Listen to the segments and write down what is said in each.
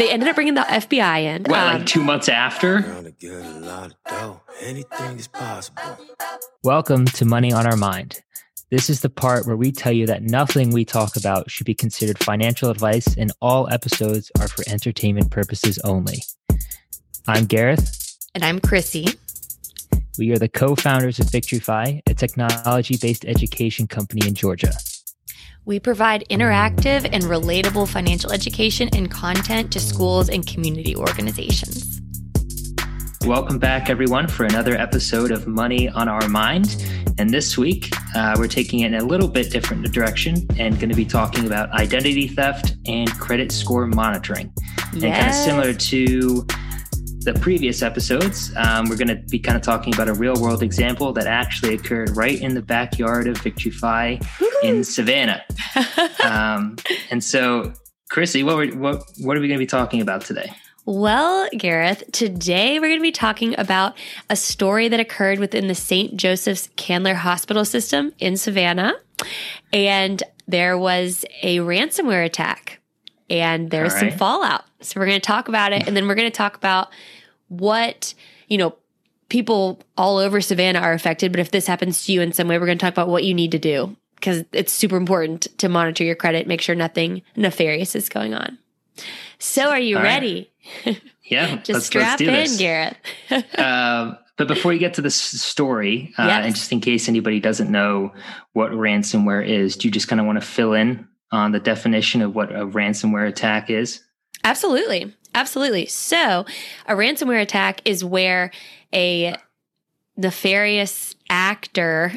they ended up bringing the FBI in. Well, Um, like two months after. Get a lot of dough. Anything is possible. Welcome to Money on Our Mind. This is the part where we tell you that nothing we talk about should be considered financial advice, and all episodes are for entertainment purposes only. I'm Gareth. and I'm Chrissy. We are the co founders of VicTreeFi, a technology based education company in Georgia. We provide interactive and relatable financial education and content to schools and community organizations. Welcome back, everyone, for another episode of Money on Our Mind. And this week, uh, we're taking it in a little bit different direction and going to be talking about identity theft and credit score monitoring. And kind of similar to the previous episodes, um, we're going to be kind of talking about a real world example that actually occurred right in the backyard of VicTreeFi in Savannah. Um, and so, Chrissy, what, were, what, what are we going to be talking about today? Well, Gareth, today we're going to be talking about a story that occurred within the St. Joseph's Candler Hospital System in Savannah. And there was a ransomware attack and there's All some fallout. So we're going to talk about it and then we're going to talk about what, you know, people all over Savannah are affected. But if this happens to you in some way, we're going to talk about what you need to do because it's super important to monitor your credit, make sure nothing nefarious is going on. So are you All right. ready? Yeah, Just let's, strap let's do in, this. Gareth. Um, but before you get to the story, uh, Yes. and just in case anybody doesn't know what ransomware is, do you just kind of want to fill in on the definition of what a ransomware attack is? Absolutely. Absolutely. So, a ransomware attack is where a nefarious actor,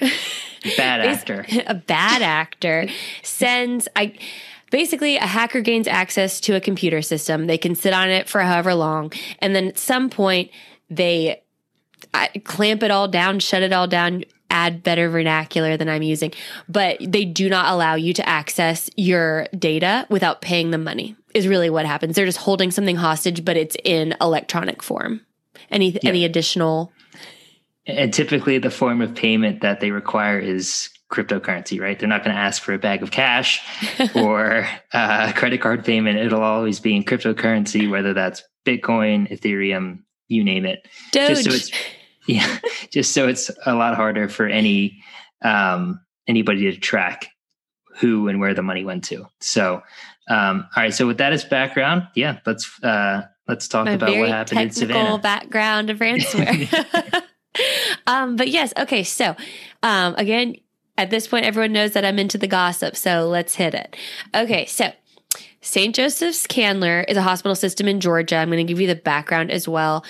Bad actor. a bad actor, sends I basically a hacker gains access to a computer system. They can sit on it for however long, and then at some point they I, clamp it all down, shut it all down. Add better vernacular than I'm using, but they do not allow you to access your data without paying them money. Is really what happens. They're just holding something hostage, but it's in electronic form. Any any additional? And typically, the form of payment that they require is cryptocurrency, right? They're not going to ask for a bag of cash or uh, credit card payment. It'll always be in cryptocurrency, whether that's Bitcoin, Ethereum, you name it. Doge. Just so it's yeah, just so it's a lot harder for any um, anybody to track who and where the money went to. So, um, all right. So with that as background, yeah, let's uh, let's talk my about what happened in Savannah. background of ransomware. um, but yes, okay. So um, again, at this point, everyone knows that I'm into the gossip. So let's hit it. Okay, so St. Joseph's Candler is a hospital system in Georgia. I'm going to give you the background as well.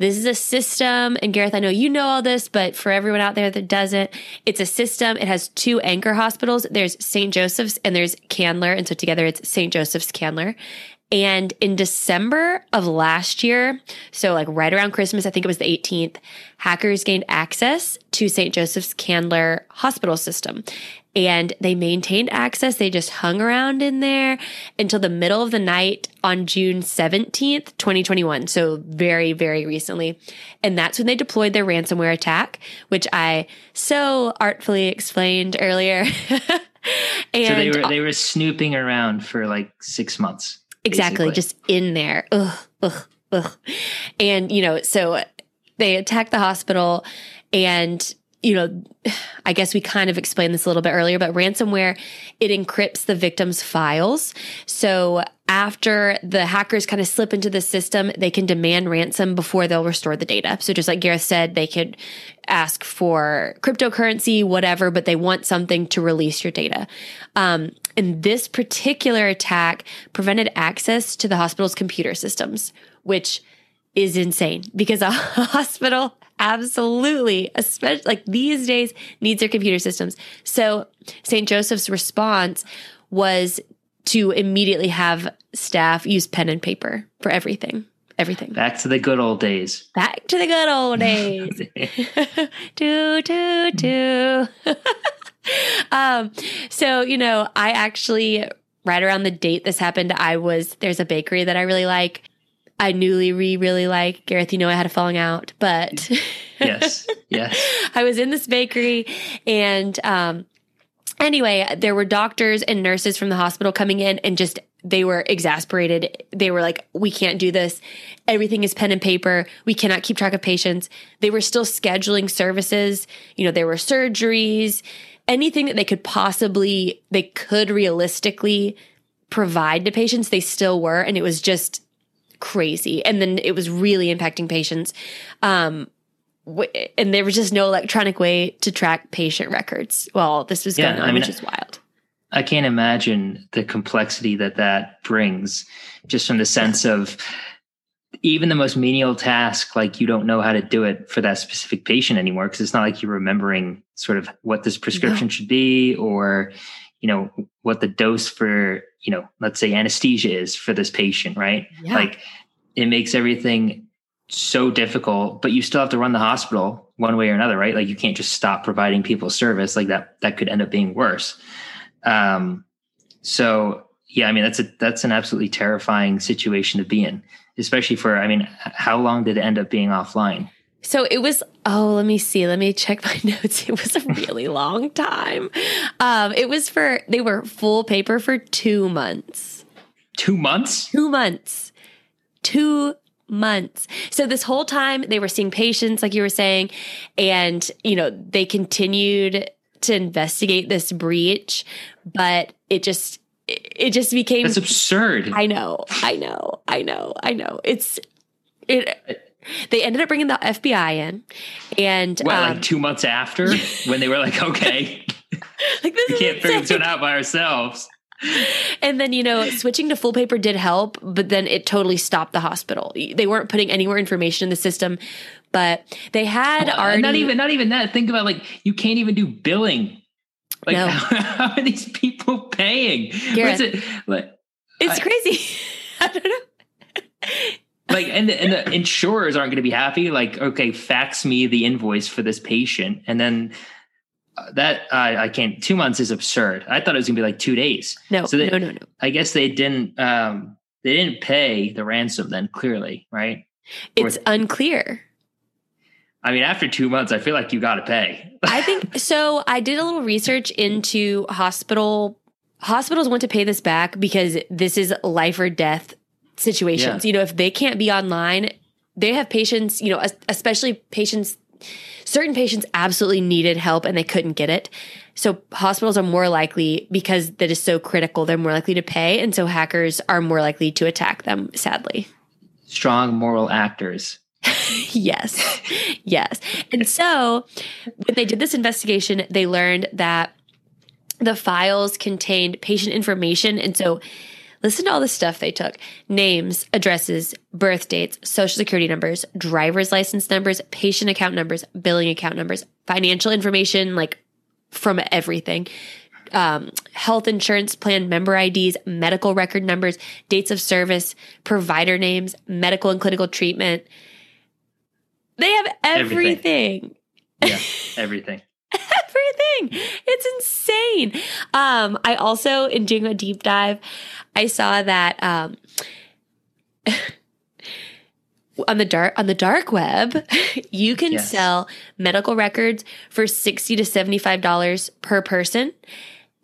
This is a system, and Gareth, I know you know all this, but for everyone out there that doesn't, it's a system. It has two anchor hospitals. There's St. Joseph's and there's Candler. And so together it's St. Joseph's Candler. And in December of last year, so like right around Christmas, I think it was the 18th, hackers gained access to St. Joseph's Candler hospital system. And they maintained access. They just hung around in there until the middle of the night on June 17th, 2021. So very, very recently. And that's when they deployed their ransomware attack, which I so artfully explained earlier. and so they were they were snooping around for like six months. Exactly, basically. just in there. Ugh, ugh, ugh. And, you know, so they attacked the hospital and, you know, I guess we kind of explained this a little bit earlier, but ransomware, it encrypts the victim's files. So after the hackers kind of slip into the system, they can demand ransom before they'll restore the data. So just like Gareth said, they could ask for cryptocurrency, whatever, but they want something to release your data. Um, and this particular attack prevented access to the hospital's computer systems, which is insane because a hospital absolutely, especially like these days, needs their computer systems. So St. Joseph's response was to immediately have staff use pen and paper for everything. Everything. Back to the good old days. Back to the good old days. do, do, do. um, so, you know, I actually, right around the date this happened, I was, there's a bakery that I really like. I newly re really like. Gareth, you know, I had a falling out, but yes, yes. I was in this bakery and um, anyway, there were doctors and nurses from the hospital coming in and just they were exasperated. They were like, we can't do this. Everything is pen and paper. We cannot keep track of patients. They were still scheduling services. You know, there were surgeries, anything that they could possibly, they could realistically provide to patients, they still were. And it was just crazy. And then it was really impacting patients. Um, and there was just no electronic way to track patient records while this was Yeah, going on, I mean, which is wild. I can't imagine the complexity that that brings, just from the sense of even the most menial task, like you don't know how to do it for that specific patient anymore, because it's not like you're remembering sort of what this prescription should be or, you know, what the dose for, you know, let's say anesthesia is for this patient, right? Yeah. Like it makes everything so difficult, but you still have to run the hospital one way or another, right? Like you can't just stop providing people service like that, that could end up being worse. Um, so yeah, I mean, that's a, that's an absolutely terrifying situation to be in, especially for, I mean, how long did it end up being offline? So it was, oh, let me see. Let me check my notes. It was a really long time. Um, it was for, they were full paper for two months. Two months? Two months. Two months. So this whole time they were seeing patients, like you were saying, and, you know, they continued to investigate this breach, but it just, it just became That's absurd. I know, I know, I know, I know. It's it. They ended up bringing the FBI in, and well, um, like two months after when they were like, okay, like this we can't figure this one out by ourselves. And then you know, switching to full paper did help, but then it totally stopped the hospital. They weren't putting any more information in the system, but they had Uh, already. not even not even that. Think about like you can't even do billing. Like No. how, are these people paying? Gareth. it like? It's I- crazy. I don't know. Like and the, and the insurers aren't going to be happy. Like okay, fax me the invoice for this patient, and then uh, that I I can't. Two months is absurd. I thought it was going to be like two days. No, So they- no, no, no. I guess they didn't. um They didn't pay the ransom then. Clearly, right? It's unclear. I mean, after two months, I feel like you got to pay. I think so. I did a little research into hospital hospitals want to pay this back because this is life or death situations. Yeah. You know, if they can't be online, they have patients, you know, especially patients certain patients absolutely needed help and they couldn't get it. So hospitals are more likely because that is so critical, they're more likely to pay and so hackers are more likely to attack them, sadly. Strong moral actors. yes. Yes. And so when they did this investigation, they learned that the files contained patient information. And so listen to all the stuff they took names, addresses, birth dates, social security numbers, driver's license numbers, patient account numbers, billing account numbers, financial information, like from everything. Um, health insurance plan member IDs, medical record numbers, dates of service, provider names, medical and clinical treatment. They have everything. Everything. Yeah, everything. Everything. It's insane. Um, I also, in doing a deep dive, I saw that um, on the dark on the dark web, you can Yes. sell medical records for sixty to seventy five dollars per person.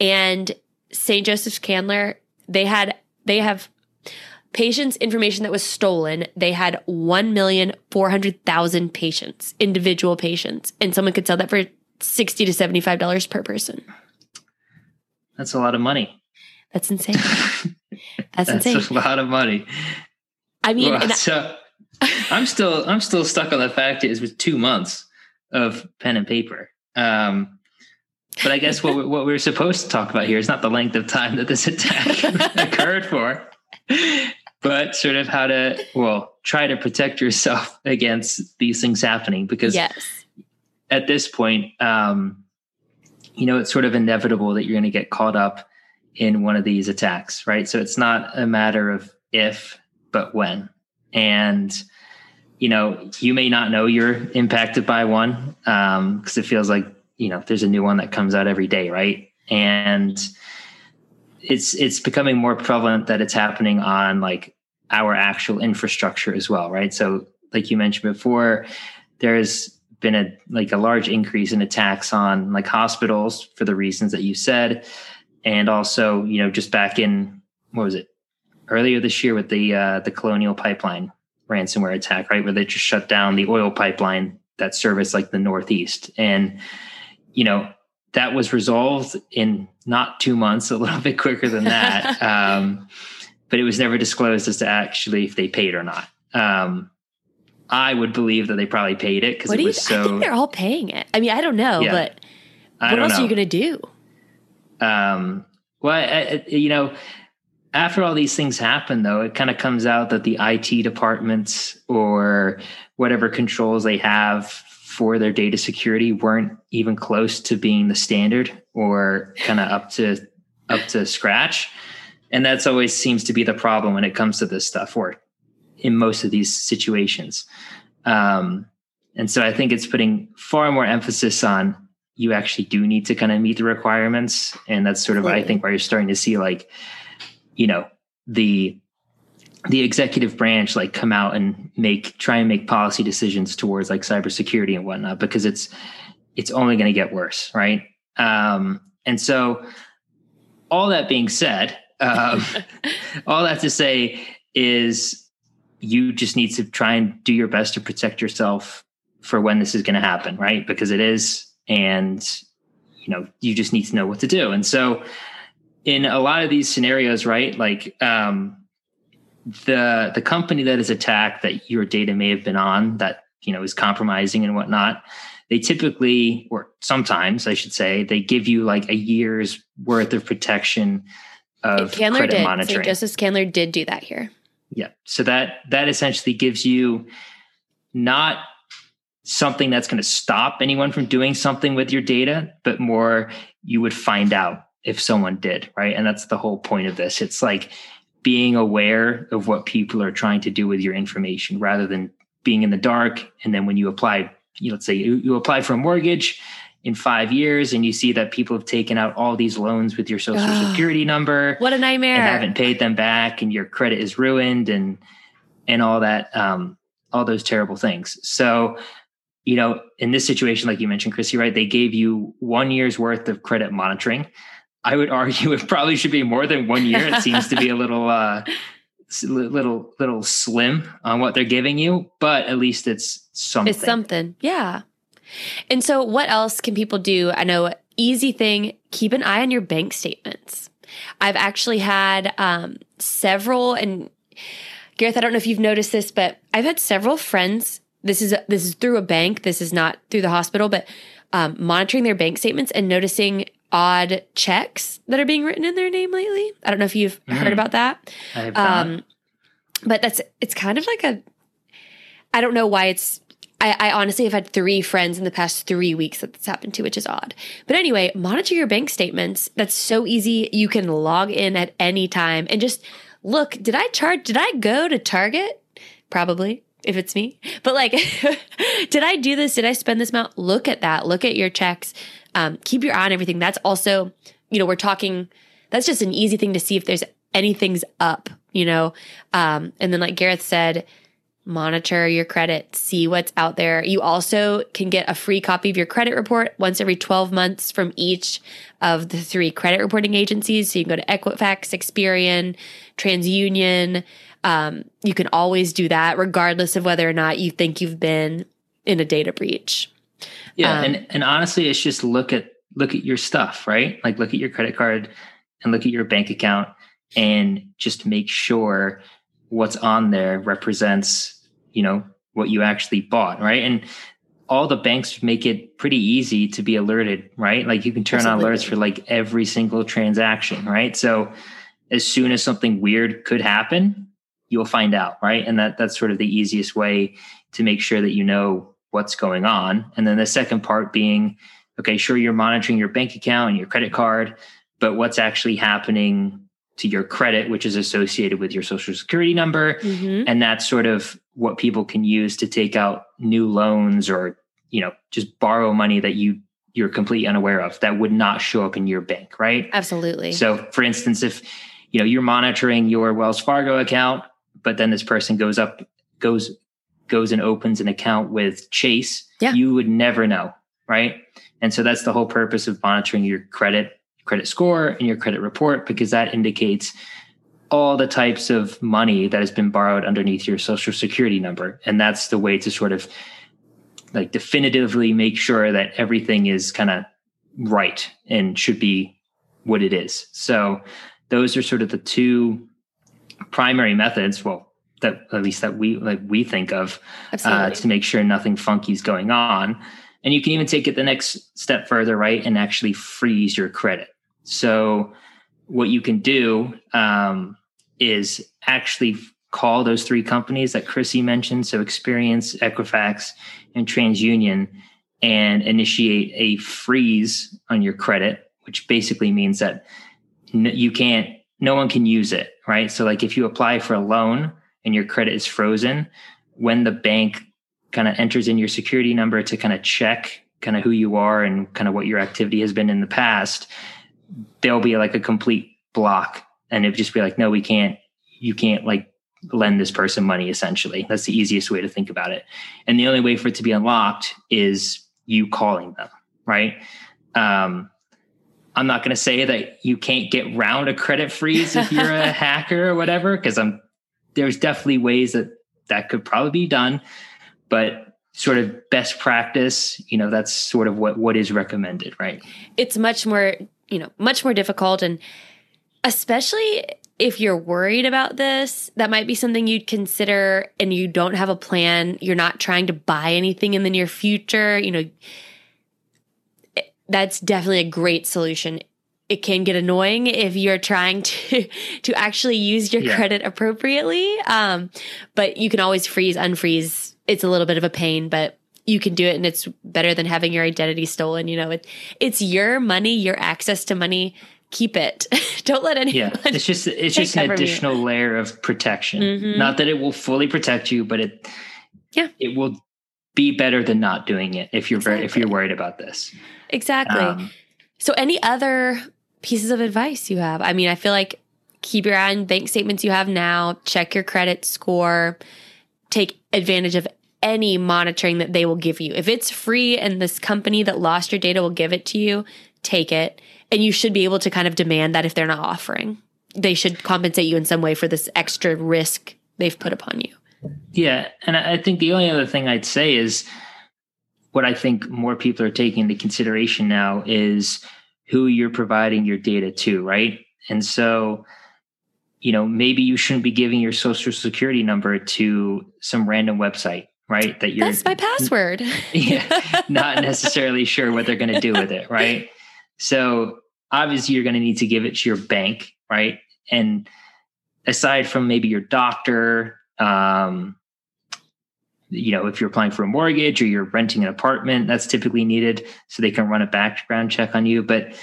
And St. Joseph's Candler, they had they have patients' information that was stolen. They had one million four hundred thousand patients, individual patients, and someone could sell that for sixty to seventy five dollars per person. That's a lot of money. That's insane. That's, That's insane. a lot of money. I mean, Well, so I'm still I'm still stuck on the fact it was two months of pen and paper. Um, but I guess what we- what we're supposed to talk about here is not the length of time that this attack occurred for, but sort of how to well try to protect yourself against these things happening because yes, at this point, um, you know, it's sort of inevitable that you're going to get caught up in one of these attacks, right? So it's not a matter of if, but when. And, you know, you may not know you're impacted by one because it feels like, you know, there's a new one that comes out every day, right? And it's it's becoming more prevalent that it's happening on like our actual infrastructure as well, right? So, like you mentioned before, there's been a like a large increase in attacks on like hospitals for the reasons that you said, and also you know just back in what was it earlier this year with the uh, the Colonial Pipeline ransomware attack, right, where they just shut down the oil pipeline that serviced like the Northeast, and you know that was resolved in not two months, a little bit quicker than that. um, but it was never disclosed as to actually if they paid or not. Um, I would believe that they probably paid it because it was so. I think they're all paying it. I mean, I don't know, Yeah. but what else know. are you going to do? Um, well, I, I, you know, after all these things happen, though, it kind of comes out that the IT departments or whatever controls they have for their data security weren't even close to being the standard or kind of up to up to scratch. And that's always seems to be the problem when it comes to this stuff, or in most of these situations. Um, and so I think it's putting far more emphasis on you actually do need to kind of meet the requirements. And that's sort of, I think, where you're starting to see like, you know, the the executive branch like come out and make try and make policy decisions towards like cybersecurity and whatnot because it's it's only going to get worse, right? Um, and so, all that being said, um, all that to say is you just need to try and do your best to protect yourself for when this is going to happen, right? Because it is, and you know, you just need to know what to do. And so, in a lot of these scenarios, right, like um, the the company that is attacked that your data may have been on that you know is compromising and whatnot they typically or sometimes i should say they give you like a year's worth of protection of Candler credit did. monitoring. Joseph's Candler did do that here. Yeah. So that that essentially gives you not something that's going to stop anyone from doing something with your data, but more you would find out if someone did, right? And that's the whole point of this. It's like being aware of what people are trying to do with your information rather than being in the dark and then when you apply, you know, let's say you, you apply for a mortgage in 5 years and you see that people have taken out all these loans with your social security number What a nightmare. and haven't paid them back and your credit is ruined and and all that um all those terrible things so you know in this situation like you mentioned chrissy right they gave you one year's worth of credit monitoring i would argue it probably should be more than one year it seems to be a little uh little little slim on what they're giving you but at least it's something It's something. Yeah. And so, what else can people do? I know, easy thing keep an eye on your bank statements. I've actually had um, several, and Gareth, I don't know if you've noticed this, but I've had several friends. This is this is through a bank. This is not through the hospital, but um, monitoring their bank statements and noticing odd checks that are being written in their name lately. I don't know if you've heard Mm. about that. I have not. Um, but that's it's kind of like a. I don't know why it's. I, I honestly have had three friends in the past three weeks that this happened to, which is odd. But anyway, monitor your bank statements. That's so easy. You can log in at any time and just look. Did I charge? Did I go to Target? Probably, if it's me. But like, did I do this? Did I spend this amount? Look at that. Look at your checks. Um, keep your eye on everything. That's also, you know, we're talking. That's just an easy thing to see if there's anything's up. You know, um, and then like Gareth said, monitor your credit, see what's out there. You also can get a free copy of your credit report once every 12 months from each of the three credit reporting agencies. So you can go to Equifax, Experian, TransUnion. Um, you can always do that regardless of whether or not you think you've been in a data breach. Yeah, Um, and and honestly, it's just look at look at your stuff, right? Like look at your credit card and look at your bank account, and just make sure what's on there represents, you know, what you actually bought, right? And all the banks make it pretty easy to be alerted, right? Like you can turn on alerts for like every single transaction, right? So as soon as something weird could happen, you'll find out, right? And that that's sort of the easiest way to make sure that you know what's going on. And then the second part being, okay, sure, you're monitoring your bank account and your credit card, but what's actually happening to your credit, which is associated with your social security number. Mhm. And that's sort of what people can use to take out new loans or, you know, just borrow money that you you're completely unaware of that would not show up in your bank, right? Absolutely. So, for instance, if you know you're monitoring your Wells Fargo account, but then this person goes up goes goes and opens an account with Chase, Yeah. you would never know, right? And so that's the whole purpose of monitoring your credit credit score and your credit report because that indicates all the types of money that has been borrowed underneath your social security number and that's the way to sort of like definitively make sure that everything is kind of right and should be what it is so those are sort of the two primary methods well that at least that we like we think of uh, to make sure nothing funky is going on. And you can even take it the next step further, right? And actually freeze your credit. So, what you can do um, is actually call those three companies that Chrissy mentioned. So, Experian, Equifax, and TransUnion, and initiate a freeze on your credit, which basically means that you can't, no one can use it, right? So, like if you apply for a loan and your credit is frozen, when the bank kind of enters in your security number to kind of check kind of who you are and kind of what your activity has been in the past, there'll be like a complete block. And it'd just be like, no, we can't, you can't like lend this person money essentially. That's the easiest way to think about it. And the only way for it to be unlocked is you calling them, right? Um, I'm not going to say that you can't get round a credit freeze if you're a hacker or whatever, because I'm there's definitely ways that that could probably be done, but sort of best practice, you know, that's sort of what what is recommended, right? it's much more you know much more difficult. And especially if you're worried about this that might be something you'd consider and you don't have a plan. You're not trying to buy anything in the near future you know. It- that's definitely a great solution. It can get annoying if you're trying to to actually use your Yeah. credit appropriately. Um but you can always freeze unfreeze. It's a little bit of a pain but you can do it and it's better than having your identity stolen you know it, it's your money your access to money keep it don't let anyone Yeah, it's just it's just an additional layer of protection. Mhm. Not that it will fully protect you, but it Yeah. it will be better than not doing it if you're very if you're worried about this. exactly Um, so any other pieces of advice you have i mean i feel like keep your eye on bank statements you have now check your credit score take advantage of any monitoring that they will give you. If it's free and this company that lost your data will give it to you take it. And you should be able to kind of demand that if they're not offering. They should compensate you in some way for this extra risk they've put upon you. Yeah, and I think the only other thing I'd say is what I think more people are taking into consideration now is who you're providing your data to, right? And so, you know, maybe you shouldn't be giving your social security number to some random website, right? That you're that's my password yeah, not necessarily sure what they're going to do with it, right? So obviously, you're going to need to give it to your bank, right? And aside from maybe your doctor, um, you know, if you're applying for a mortgage or you're renting an apartment, that's typically needed so they can run a background check on you. But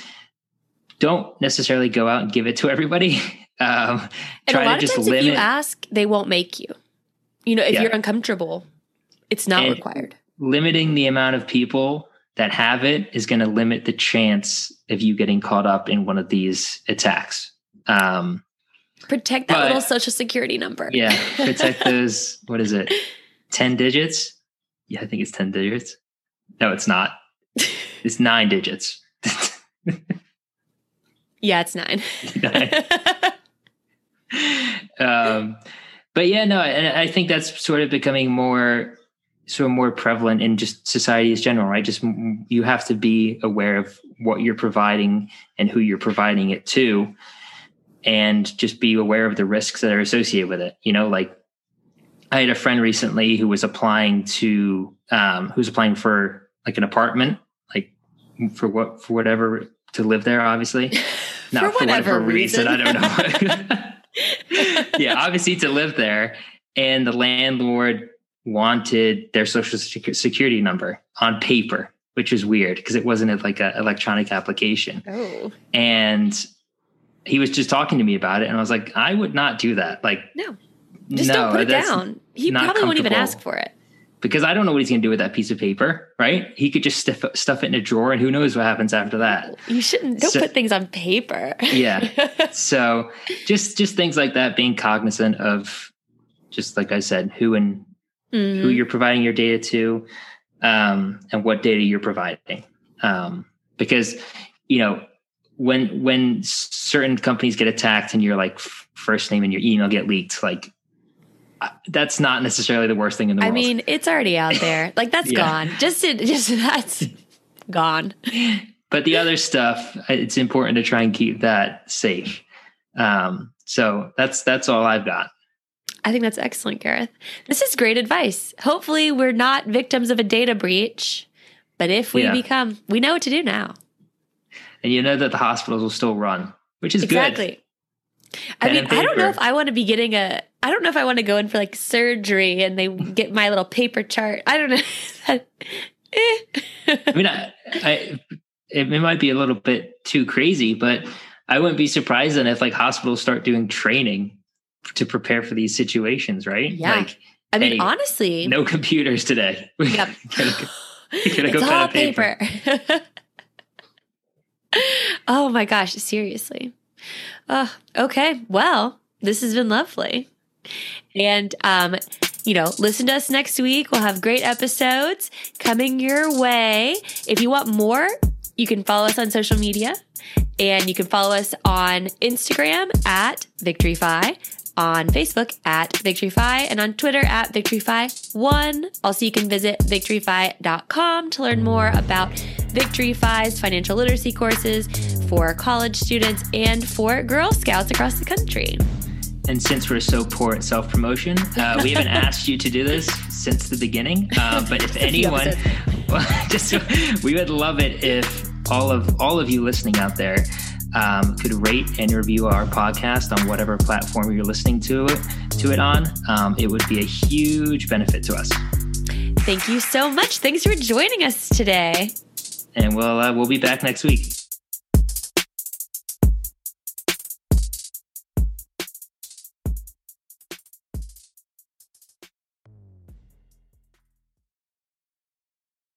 don't necessarily go out and give it to everybody. Um, And a lot to of just times, limit. if you ask, they won't make you. You know, if Yeah. you're uncomfortable, it's not And- required. limiting the amount of people that have it is going to limit the chance of you getting caught up in one of these attacks. Um, Protect that but- little social security number. yeah, protect those. What is it? 10 digits? Yeah, I think it's 10 digits. No, it's not. It's nine digits. yeah, it's nine. um, but yeah, no, and I think that's sort of becoming more, sort of more prevalent in just society as general, right? Just you have to be aware of what you're providing and who you're providing it to, and just be aware of the risks that are associated with it. You know, like I had a friend recently who was applying to, um, who was applying for like an apartment, like for what, for whatever to live there, obviously. Not For whatever reason. I don't know. yeah, obviously to live there. And the landlord wanted their social Secu- security number on paper, which was weird because it wasn't a, like an electronic application. oh, And he was just talking to me about it. And I was like, I would not do that. Like, no. Just no, don't put it down. He probably won't even ask for it. Because I don't know what he's going to do with that piece of paper, right? He could just stuff, stuff it in a drawer and who knows what happens after that. You shouldn't, don't So- put things on paper. Yeah. so just just things like that being cognizant of just like i said who and Mhm. who you're providing your data to, um, and what data you're providing. Um, because you know when when certain companies get attacked and your like first name and your email get leaked, like that's not necessarily the worst thing in the I world. I mean, it's already out there. Like that's Yeah. gone. Just to, just that's gone. but the other stuff, it's important to try and keep that safe. Um, so that's that's all I've got. I think that's excellent, Gareth. This is great advice. Hopefully, we're not victims of a data breach, but if we Yeah. become, we know what to do now. And you know that the hospitals will still run, which is good. Exactly. I Pen mean, I don't know if I want to be getting a. I don't know if I want to go in for like surgery and they get my little paper chart. I don't know. Eh. I mean, I, I it, it might be a little bit too crazy, but I wouldn't be surprised then if like hospitals start doing training to prepare for these situations, right? Yeah. Like I mean, Hey, honestly, no computers today. Yep. Gotta it's go all paper. paper. oh my gosh, seriously. Uh, okay, well, this has been lovely. And, um, you know, listen to us next week. We'll have great episodes coming your way. If you want more, you can follow us on social media and you can follow us on Instagram at VicTreeFi, on Facebook at VicTreeFi, and on Twitter at VictoryFi1. Also, you can visit victoryfi.com to learn more about VicTreeFi's financial literacy courses for college students and for Girl Scouts across the country. And since we're so poor at self promotion, uh, we haven't asked you to do this since the beginning. Uh, but if anyone, well, just we would love it if all of all of you listening out there um, could rate and review our podcast on whatever platform you're listening to it to it on. Um, it would be a huge benefit to us. Thank you so much. Thanks for joining us today. And we'll uh, we'll be back next week.